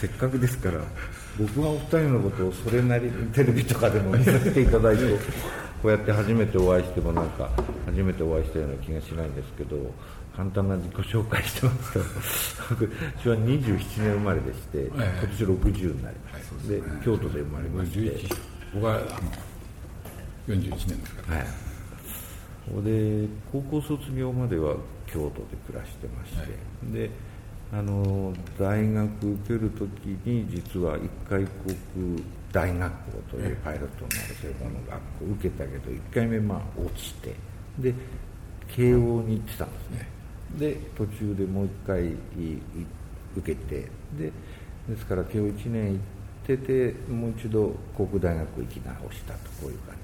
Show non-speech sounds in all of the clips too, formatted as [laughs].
せっかくですから僕はお二人のことをそれなりにテレビとかでも見させていただいてこうやって初めてお会いしてもなんか初めてお会いしたような気がしないんですけど簡単な自己紹介してますと私は27年生まれでして、今年60になります、で京都で生まれまして。僕は41年ですか。ら、はい。で高校卒業までは京都で暮らしてまして、はい、であの大学受ける時に実は一回国大学校というパイロットになる専門の学校を受けたけど1回目まあ落ちてで慶応に行ってたんですね。で途中でもう1回受けてでですから慶応1年行っててもう一度航空大学行き直したとこういう感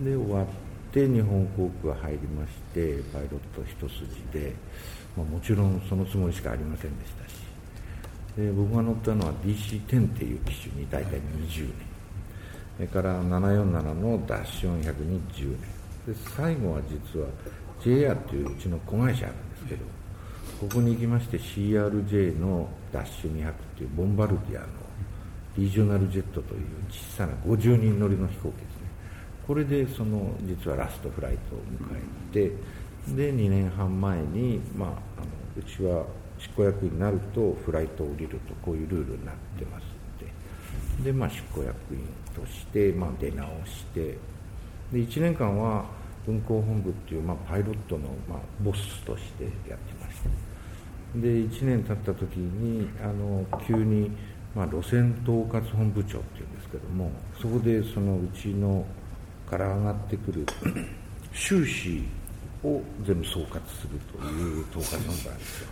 じで。で終わってで日本航空入りましてパイロット一筋で、まあ、もちろんそのつもりしかありませんでしたしで僕が乗ったのは DC10 っていう機種に大体20年。それから747のダッシュ400に10年。で最後は実は JR といううちの子会社あるんですけどここに行きまして CRJ のダッシュ200っていうボンバルディアのリージョナルジェットという小さな50人乗りの飛行機これでその実はラストフライトを迎えてで2年半前に、まあ、あのうちは執行役員になるとフライトを降りるとこういうルールになってますのでで、まあ、執行役員として、まあ、出直してで1年間は運行本部っていう、まあ、パイロットの、まあ、ボスとしてやってました。で1年経った時にあの急に、まあ、路線統括本部長っていうんですけどもそこでそのうちのから上がってくる収支を全部総括するという統括本部なんですよ。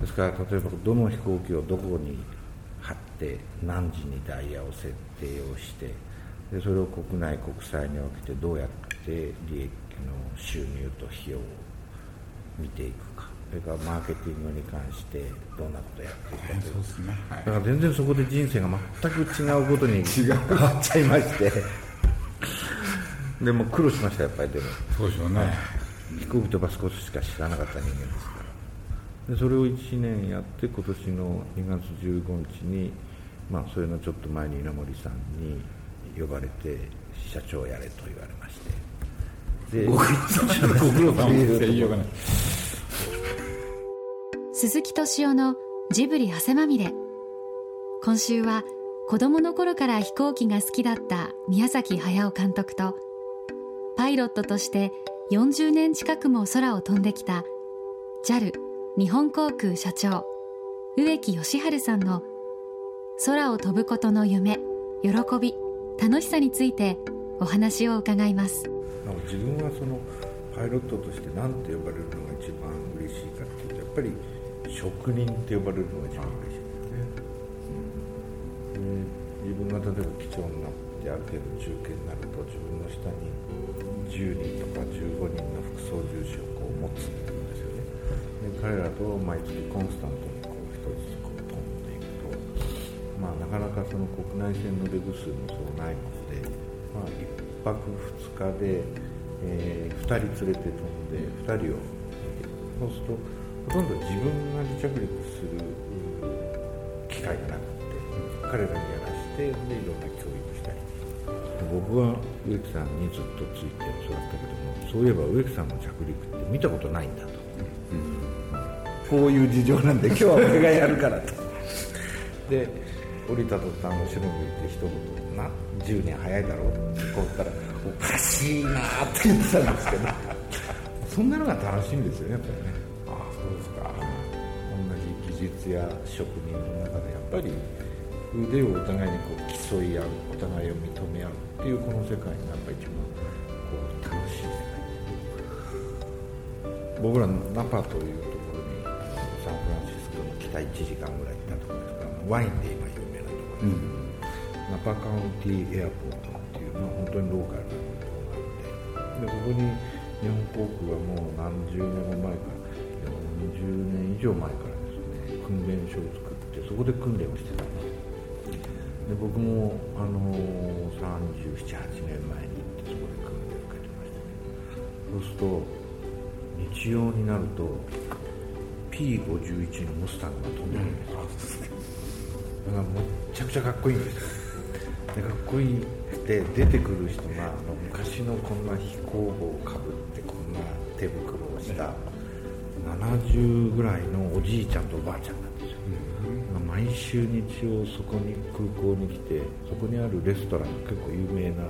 ですから例えばどの飛行機をどこに貼って何時にダイヤを設定をしてでそれを国内国際におけてどうやって利益の収入と費用を見ていくか。それからマーケティングに関してどんなことをやっていくかという、ですね。はい、だから全然そこで人生が全く違うことに [laughs] 変わっちゃいましてでも苦労しましたやっぱりでも。そうでしょうね、飛行機飛ばすことしか知らなかった人間ですから。でそれを1年やって今年の2月15日にまあそれのちょっと前に稲森さんに呼ばれて社長やれと言われまして。でご苦労さん言いようがない鈴木敏夫のジブリ汗まみれ。今週は子供の頃から飛行機が好きだった宮崎駿監督とパイロットとして40年近くも空を飛んできた JAL 日本航空社長植木義治さんの空を飛ぶことの夢喜び楽しさについてお話を伺います。自分はそのパイロットとして何て呼ばれるのが一番嬉しいかっていうとやっぱり職人って呼ばれるのが一番嬉しいですね、うん、自分が例えば機長になってある程度中堅になると自分の下に10人とか15人の副操縦士をこう持つんですよね。で彼らと毎月コンスタントにこう一つずつこう飛んでいくとまあなかなかその国内線のレグ数もそうないので、まあ、1泊2日で、えー、2人連れて飛んで2人をそうするとほとんど自分が離着陸する機会がなくて彼らにやらせてでいろんな教育したり僕は植木さんにずっとついて教わったけどもそういえば植木さんの着陸って見たことないんだと、うん、こういう事情なんで今日は俺がやるからと。[laughs] で降りた途端後ろ向いて一言な10年早いだろうってこったらおかしいなって言ってたんですけど。[laughs] そんなのが楽しいんですよねやっぱりね。技術や職人の中でやっぱり腕をお互いにこう競い合うお互いを認め合うっていうこの世界がやっぱり一番こう楽しい世界。僕らナパというところにサンフランシスコに来た1時間ぐらい行ったところですからワインで今有名なところです、うん、ナパカウンティエアポートっていうのは本当にローカルなところがあってでここに日本航空はもう何十年も前から40年以上前から訓練所を作ってそこで訓練をしてたんですで僕も、あのー、378年前に行ってそこで訓練を受けてましたね。そうすると日曜になると P51 のムスタングが飛んでるんですよ、それがむっちゃくちゃかっこいいんですよ。でかっこいいで出てくる人があの昔のこんな飛行帽をかぶってこんな手袋をした70ぐらいのおじいちゃんとおばあちゃんなんですよ、うん、毎週日曜そこに空港に来てそこにあるレストラン結構有名な、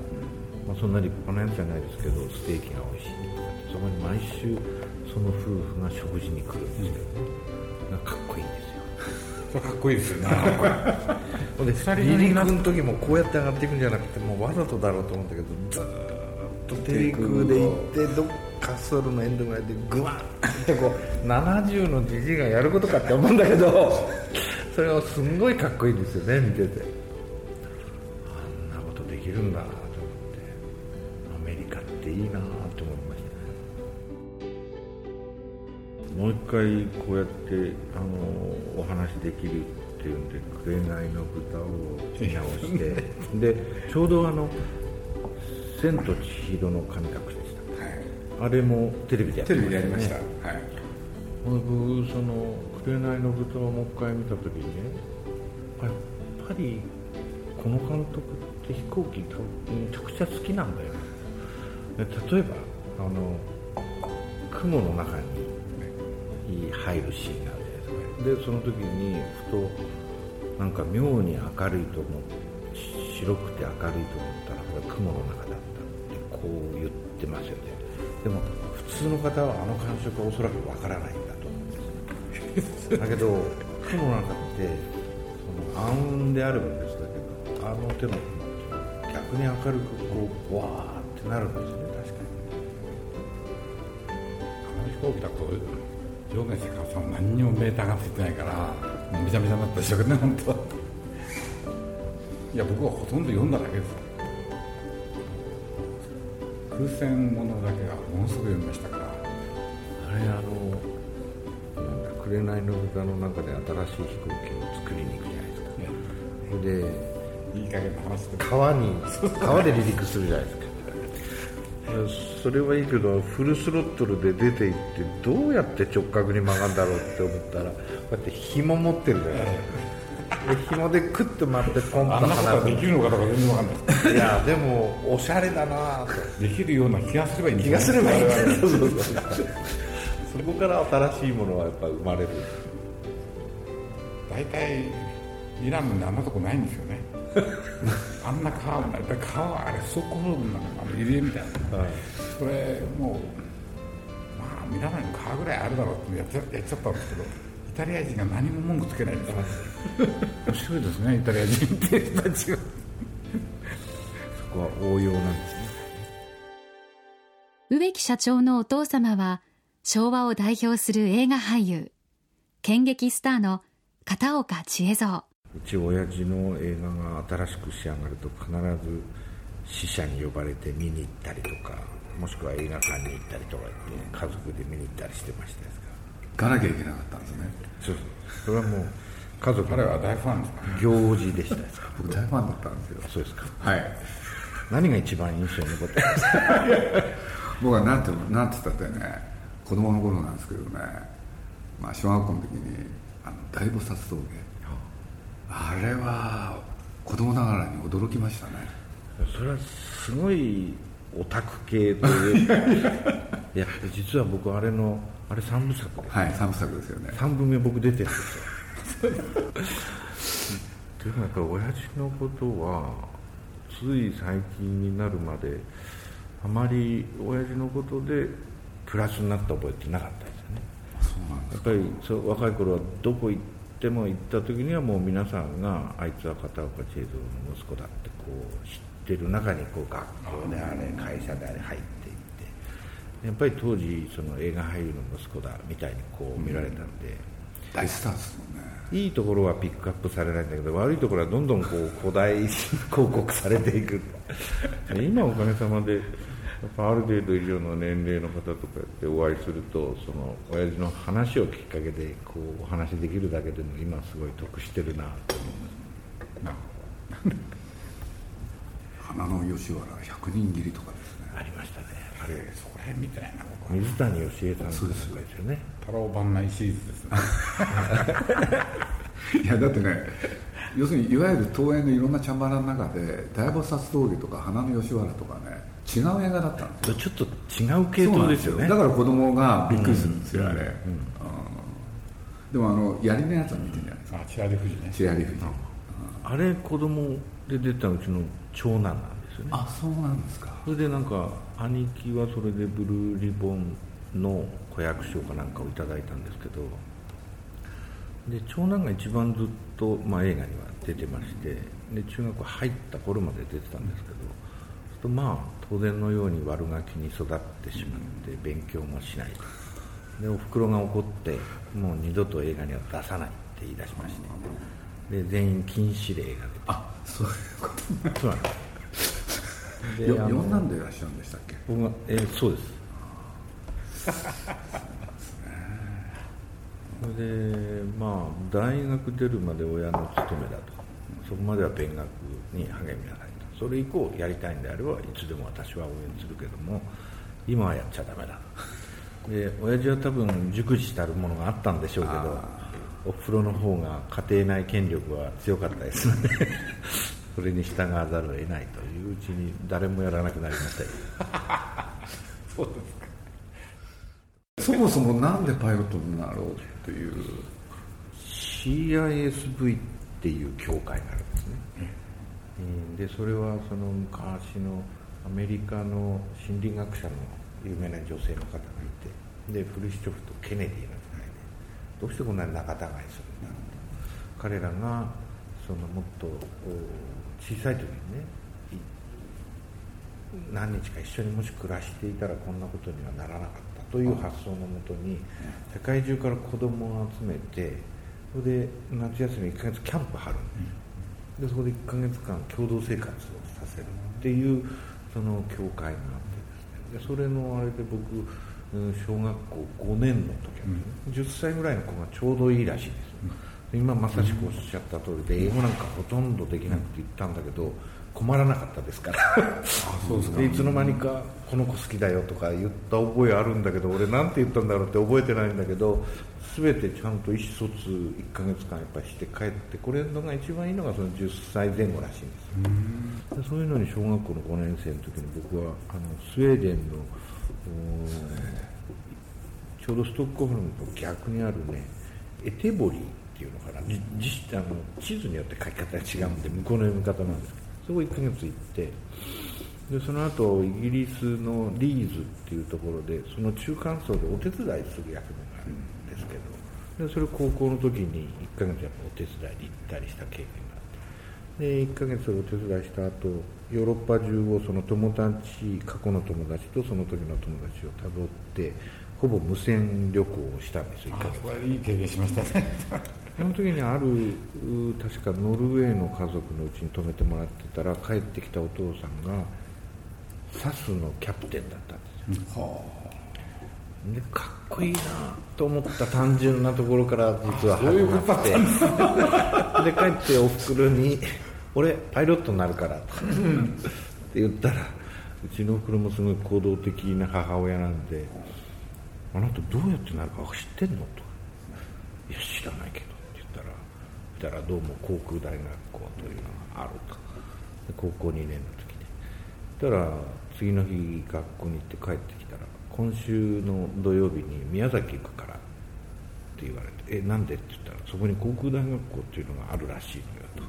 まあ、そんな立派なやつじゃないですけどステーキが美味しいとかそこに毎週その夫婦が食事に来るんですけど、うん、かっこいいんですよ。それかっこいいですよね。ほんで離陸の時もこうやって上がっていくんじゃなくてもうわざとだろうと思ったけどずっと低空で行ってどっかソルのエンドぐらいでグワンってこう70のじじいがやることかって思うんだけどそれはすんごいかっこいいですよね見てて。あんなことできるんだと思って。アメリカっていいなと思いましたね。もう一回こうやってあのお話できるっていうんで「紅の豚」を見直して。[laughs] でちょうどあの「千と千尋の神隠し」でした、はい、あれもテレビでやってました、ね、テレビでやりました。はい。僕その「紅の豚」をもう一回見た時にねやっぱりこの監督って飛行機めちゃくちゃ好きなんだよ。例えばあの雲の中に入るシーンがあるじゃないですか。でその時にふとなんか妙に明るいと思って白くて明るいと思ったらこれ雲の中だったってこう言ってますよね。でも普通の方はあの感触はおそらくわからないんだ。だけど雲の中ってその暗雲である分ですだけどあの手の雲って逆に明るくこうわーってなるんですね確かにあの飛行機だと上下してから何にもメーターがついてないからもうめちゃめちゃなったでしょうね本当いや僕はほとんど読んだだけです空戦ものだけがものすごく読みましたからあれあの紅の豚の中で新しい飛行機を作りに行くじゃないですか、ね、それでいい加減な話で川に川で離陸するじゃないですかそれはいいけどフルスロットルで出ていってどうやって直角に曲がるんだろうって思ったらこうやって紐持ってるじゃないで紐でクッと回ってポンと離すできるのかとか全然わかんないいやでもおしゃれだなと。できるような気がすればいいん気がすればいい。んそうそうそうそこから新しいものはやっぱ生まれる。大体イランのあんなとこないんですよね。[laughs] あんな川もない。川あれそこの入江みたいな、はい、それもうまあミラノに川ぐらいあるだろうってやっちゃやっちゃったんですけどイタリア人が何も文句つけないんです [laughs] 面白いですねイタリア人って人たちが。そこは応用なんですね。植木社長のお父様は昭和を代表する映画俳優剣劇スターの片岡千恵蔵うち親父の映画が新しく仕上がると必ず死者に呼ばれて見に行ったりとかもしくは映画館に行ったりとかって家族で見に行ったりしてましたですから。行かなきゃいけなかったんですね。そうそれはもう家族彼は大ファン行事でしたですか僕大ファンだったんですよ。そうですか。はい。何が一番印象に残ってますか？[laughs] 僕はなんてなんて言ったってね子供の頃なんですけどね、まあ、小学校の時にあの大菩薩峠。あれは子供ながらに驚きましたね。それはすごいオタク系という [laughs] いや実は僕あれのあれ3部作で、はい3部作ですよね。3部目僕出てるんですよ。[laughs] でもやっぱり親父のことはつい最近になるまであまり親父のことでプラスになった覚えってなかったですよね。やっぱりそう若い頃はどこ行っても行った時にはもう皆さんがあいつは片岡千恵蔵の息子だってこう知ってる中にこう学校であれ会社であれ入っていってやっぱり当時その映画俳優の息子だみたいにこう見られたんで、大スターですもんね。いいところはピックアップされないんだけど悪いところはどんどんこう古代広告されていく。[laughs] 今おかげさまである程度以上の年齢の方とかってお会いするとその親父の話をきっかけでこうお話できるだけでも今すごい得してるなと思います。花の吉原百人斬りとかですね。ありましたね。あれそこら辺見てないな僕水谷義恵さんそうですよね。太郎番内シリーズですね。[laughs] いやだってね要するにいわゆる東映のいろんなチャンバラの中で大菩薩峠とか花の吉原とかね違う映画だったんですよ。ちょっと違う系統ですよ。ね。だから子供がびっくりするんですよ、あれ、でもあの槍のやつは見てるんじゃないですか。あ千里富士ね千里富士あれ子供で出たうちの長男なんですよね。あそうなんですか。それでなんか兄貴はそれでブルーリボンの子役賞かなんかをいただいたんですけど。で長男が一番ずっと、まあ、映画には出てまして。で中学校入った頃まで出てたんですけど、とまあ当然のように悪ガキに育ってしまって勉強もしないでおふくろが怒ってもう二度と映画には出さないって言い出しまして。で全員禁止令が出て。あそういうことそうなんですよであの4なんでいらっしゃるんでしたっけ？僕がえーそうです。それでまあ大学出るまで親の務めだと。そこまでは勉学に励みなさいとそれ以降やりたいんであればいつでも私は応援するけども今はやっちゃダメだ。で親父は多分熟知したるものがあったんでしょうけどお風呂の方が家庭内権力は強かったですので [laughs] それに従わざるを得ないといううちに誰もやらなくなりましたよ。[laughs] そうですか。そもそもなんでパイロットになろうという？CISV っていう協会があるんですね、うんでそれはその昔のアメリカの心理学者の有名な女性の方がいてでフルシチョフとケネディの時代でどうしてこんなに仲違いするんだろうと彼らがそのもっと小さい時にね何日か一緒にもし暮らしていたらこんなことにはならなかったという発想のもとに世界中から子供を集めてそれで夏休み1ヶ月キャンプ張るんですでそこで1ヶ月間共同生活をさせるっていうその教会があってですね。でそれのあれで僕うん小学校5年の時はですね、10歳ぐらいの子がちょうどいいらしいですで今まさしくおっしゃった通りで英語なんかほとんどできなくて言ったんだけど困らなかったですから。そうですか。でいつの間にか「この子好きだよ」とか言った覚えあるんだけど俺なんて言ったんだろうって覚えてないんだけど全てちゃんと意思疎通1ヶ月間やっぱりして帰ってこれるのが一番いいのがその10歳前後らしいんですよ。でそういうのに小学校の5年生の時に僕はあのスウェーデンのちょうどストックホルムと逆にあるねエテボリーっていうのかな。じじあの地図によって書き方が違うんで向こうの読み方なんですけどそこ1ヶ月行ってでその後イギリスのリーズっていうところでその中間層でお手伝いする役目があるんですけどでそれ高校の時に1ヶ月やっぱお手伝いに行ったりした経験があってで1ヶ月お手伝いした後ヨーロッパ中をその友達過去の友達とその時の友達をたどってほぼ無線旅行をしたんですよ1ヶ月。あこれいい経験しましたね。その時にあるう確かノルウェーの家族のうちに泊めてもらってたら帰ってきたお父さんがサスのキャプテンだったんですよ。でかっこいいなと思った単純なところから実は始まって。で帰っておふくろに「俺パイロットになるから」って言ったらうちのおふくろもすごい行動的な母親なんで「あなたどうやってなるか知ってんの?」と「いや知らないけど」ったらどうも航空大学校というのがあると。で高校2年の時にそしたら次の日学校に行って帰ってきたら今週の土曜日に宮崎行くからって言われて「えなんで?」って言ったらそこに航空大学校っていうのがあるらしいのよと。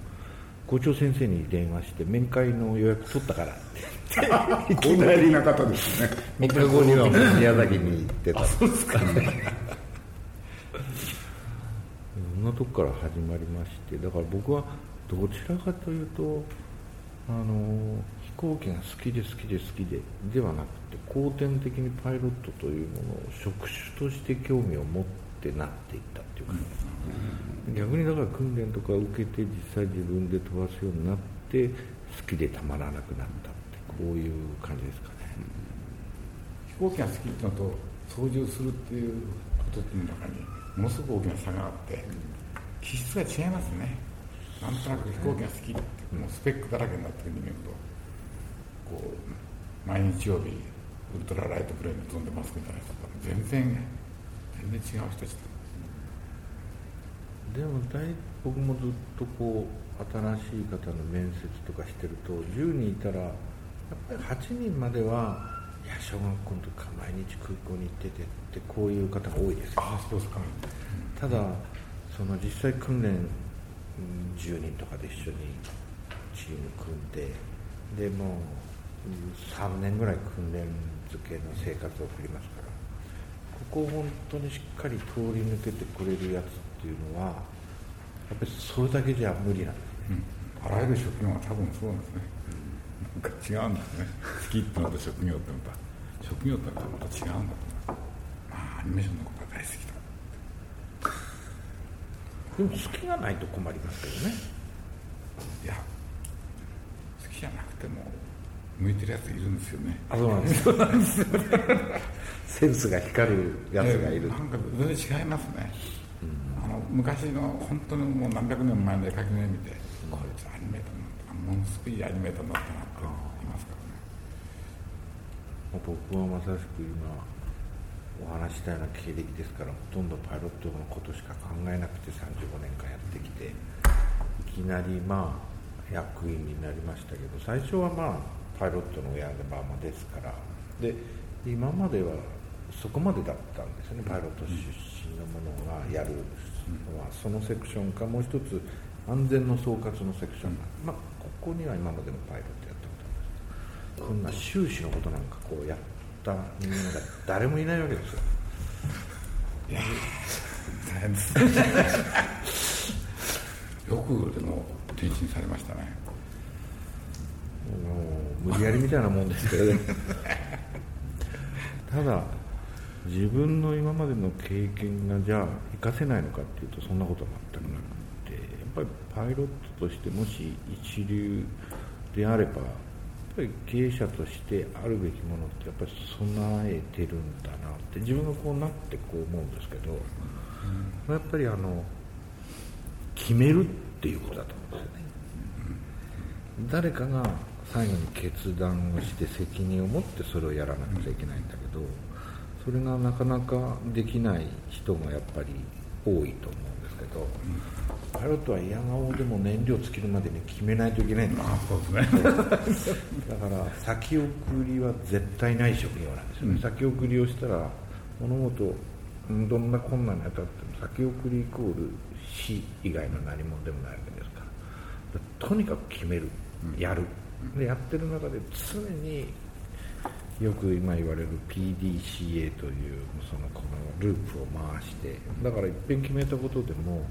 校長先生に電話して面会の予約取ったからって [laughs] いきなりな方ですね。3日後には宮崎に行ってた。そうですか。そんなとこから始まりましてだから僕はどちらかというとあの飛行機が好きで好きで好きでではなくて後天的にパイロットというものを職種として興味を持ってなっていったっていうか、逆にだから訓練とか受けて実際自分で飛ばすようになって好きでたまらなくなったってこういう感じですかね、飛行機が好きってのと操縦するっていうことの中にものすごく大きな差があって気質が違いますね。なんとなく飛行機が好きってもうスペックだらけになってる人間とこう毎日曜日ウルトラライトプレーンで飛んでますみたいな人と全然全然違う人たちだでも大僕もずっとこう新しい方の面接とかしてると10人いたらやっぱり8人まではいや小学校の時から毎日空港に行っててってこういう方が多いですよ。あそうですか、ただその実際訓練うん10人とかで一緒にチーム組んででもう3年ぐらい訓練漬けの生活を送りますから。ここを本当にしっかり通り抜けてくれるやつっていうのはやっぱりそれだけじゃ無理なんですね。うん、あらゆる職業。が多分そうなんですね、なんか違うんですね。好きってのと職業ってのと職業ってのとまた違うんだと思いますまあアニメーションのことが大好きだでも好きがないと困りますけどね。いや好きじゃなくても向いてるやついるんですよね。あそうなんです。センスが光るやつがいる、なんか全然違いますね、あの昔の本当にもう何百年前の絵描きの絵見て、こいつアニメーターになったものすごいアニメーターになったなって言いますからね。僕はまさしく今お話したような経歴ですからほとんどパイロットのことしか考えなくて35年間やってきていきなりまあ役員になりましたけど最初はまあパイロットの親でままですからで今まではそこまでだったんですよねパイロット出身のものがやるのは。そのセクションかもう一つ安全の総括のセクションが、まあここには今までのパイロットやったことあるんです。こんな修士のことなんかこうやってた人間が誰もいないわけですよ。大変ですよくでも転身されましたね。もう無理やりみたいなもんですけどね。[laughs] ただ自分の今までの経験がじゃあ活かせないのかっていうとそんなことは全くなくてやっぱりパイロットとしてもし一流であればやっぱり経営者としてあるべきものってやっぱり備えてるんだなって自分がこうなってこう思うんですけど、やっぱりあの決めるっていうことだと思うんですよね。誰かが最後に決断をして責任を持ってそれをやらなくちゃいけないんだけどそれがなかなかできない人がやっぱり多いと思うんですけどパイロットは嫌顔でも燃料尽きるまでに決めないといけないんだあそうですね。だから先送りは絶対ない職業なんですよね、先送りをしたら物事うんどんな困難に当たっても先送りイコール死以外の何もでもないわけですから。とにかく決める。やる。でやってる中で常によく今言われる PDCA というそのこのループを回してだからいっぺん決めたことでも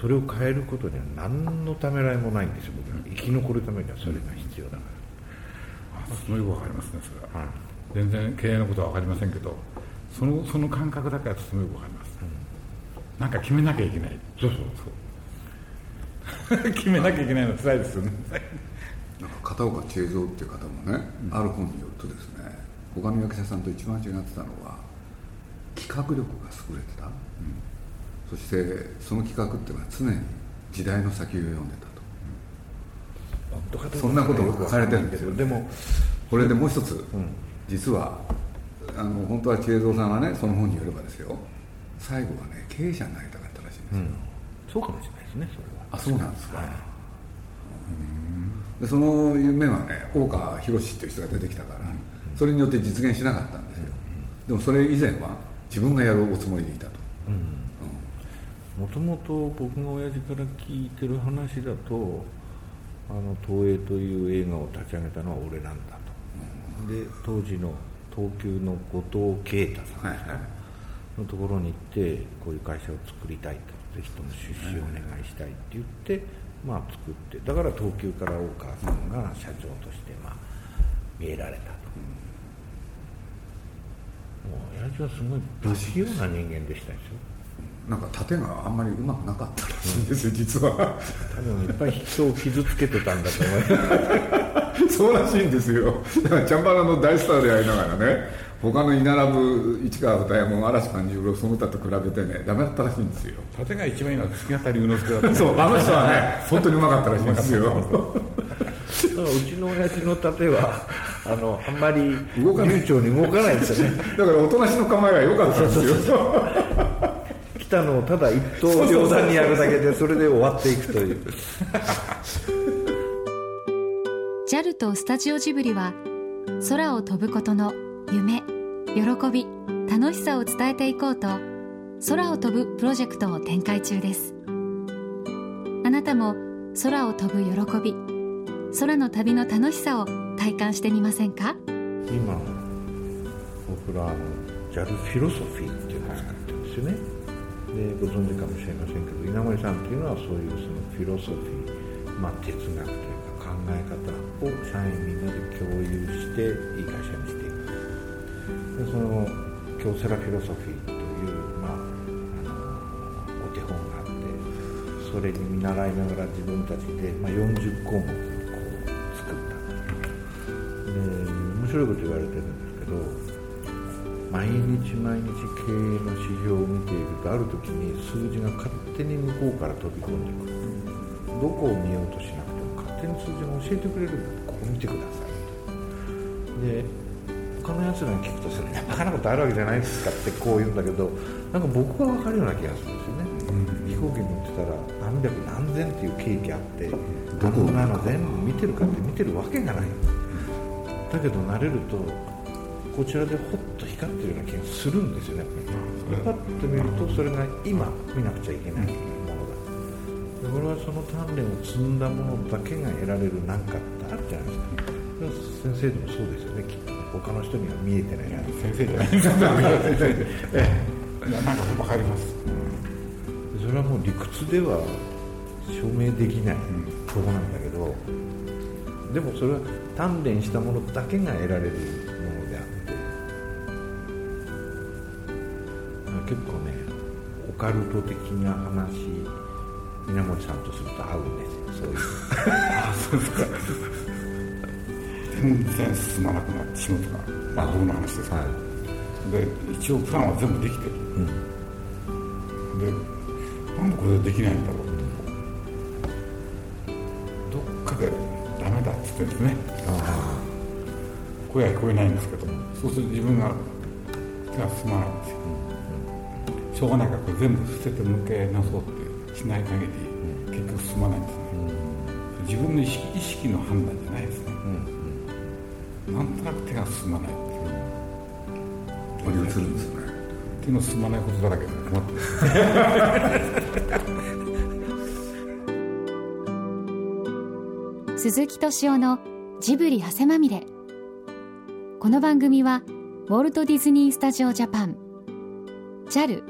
それを変えることには何のためらいもないんですよ。僕ら生き残るためにはそれが必要だかあすごいわかりますねそれは、ら、はい。全然経営のことは分かりませんけどそのその感覚だけはすごい分かります、なんか決めなきゃいけない。そうそう。そう。[laughs] 決めなきゃいけないの辛いですよね。なんか片岡千恵蔵っていう方もね、ある本によるとですね他の役者さんと一番違ってたのは企画力が優れてた、そしてその企画っていうのは常に時代の先を読んでたと。うかそんなことが書かれてるんですよ。でもこれでもう一つ、実はあの本当は千恵蔵さんはねその本によればですよ最後はね経営者になりたかったらしいんですよ、そうかもしれないですねそれは。あそうなんですか、でその夢はね大川博っていう人が出てきたから、それによって実現しなかったんですよ、でもそれ以前は自分がやるおつもりでいたと、もともと僕が親父から聞いてる話だとあの東映という映画を立ち上げたのは俺なんだと、で当時の東急の後藤啓太さんですか、はいはい。のところに行ってこういう会社を作りたいと。ぜひとも出資をお願いしたいって言って、まあ作って。だから東急から大川さんが社長としてまあ見えられたと、もう親父はすごい不器用な人間でしたですよなんか盾があんまりうまくなかったらしいんですよ実は。多分いっぱい人を傷つけてたんだと思います。[laughs] そうらしいんですよ。だからチャンバラの大スターでありながらね他の居並ぶ市川歌右衛門嵐勘十郎その他と比べてねダメだったらしいんですよ。盾が一番いいのは月形龍之介だった。そうあの人はね本当にうまかったらしいんですよ。だからうちの親父の盾はあのあんまり動かない。流暢に動かないですよね。だからおとなしの構えが良かったんですよきたのをただ一刀両断にやるだけでそれで終わっていくという。JAL とスタジオジブリは空を飛ぶことの夢喜び楽しさを伝えていこうと空を飛ぶプロジェクトを展開中です。あなたも空を飛ぶ喜び空の旅の楽しさを体感してみませんか？今僕ら JAL フィロソフィーっていうのを使ってるんですよねでご存知かもしれませんけど稲森さんっていうのはそういうそのフィロソフィー、まあ、哲学というか考え方を社員みんなで共有していい会社にしていくでその京セラフィロソフィーという、まあ、あのお手本があってそれに見習いながら自分たちで、まあ、40項目こう作ったで面白いこと言われてるんですけど毎日毎日経営の指標を見ているとある時に数字が勝手に向こうから飛び込んでくる。どこを見ようとしなくても勝手に数字が教えてくれるんだここ見てください。で他のやつらに聞くとそれバカなことあるわけじゃないですかってこう言うんだけどなんか僕は分かるような気がするんですよね、飛行機に乗ってたら何百何千っていうケーキあってどこなの全部見てるかって見てるわけがない。だけど慣れるとこちらでほっと光ってるような気がするんですよね。パッと見るとそれが今見なくちゃいけないものだで俺はその鍛錬を積んだものだけが得られる何かってあるじゃないですか。先生でもそうですよね。きっと他の人には見えてない。先生じゃない。ですかええなんか分かります、それはもう理屈では証明できないとこなんだけどでもそれは鍛錬したものだけが得られるカルト的な話稲森さんとすると合うんですよそういう。あそうですか。全然進まなくなってしまうとか。まあ僕の話ですか。ら、はい、で一応プランは全部できてる、うん、でなんでこれできないんだろう。どっかでダメだっつってんですね。声は聞こえないんですけど。そうすると自分が手が進まないんですよしょうがないからこれ全部捨てて向けなそうってしない限り結局進まないんですね、自分の意識意識の判断じゃないですね、うん、なんとなく手が進まない。っていう乗り移るんです。ね手の進まないことだらけで困って鈴木敏夫のジブリ汗まみれ。この番組はウォルト・ディズニー・スタジオ・ジャパン。JAL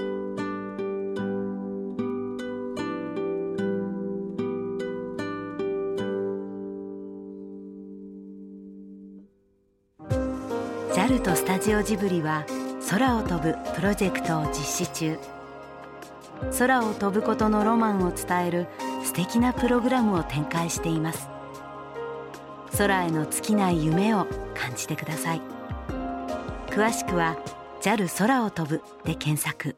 タジオジブリは空を飛ぶプロジェクトを実施中。空を飛ぶことのロマンを伝える素敵なプログラムを展開しています。空への尽きない夢を感じてください。詳しくは JAL 空を飛ぶで検索。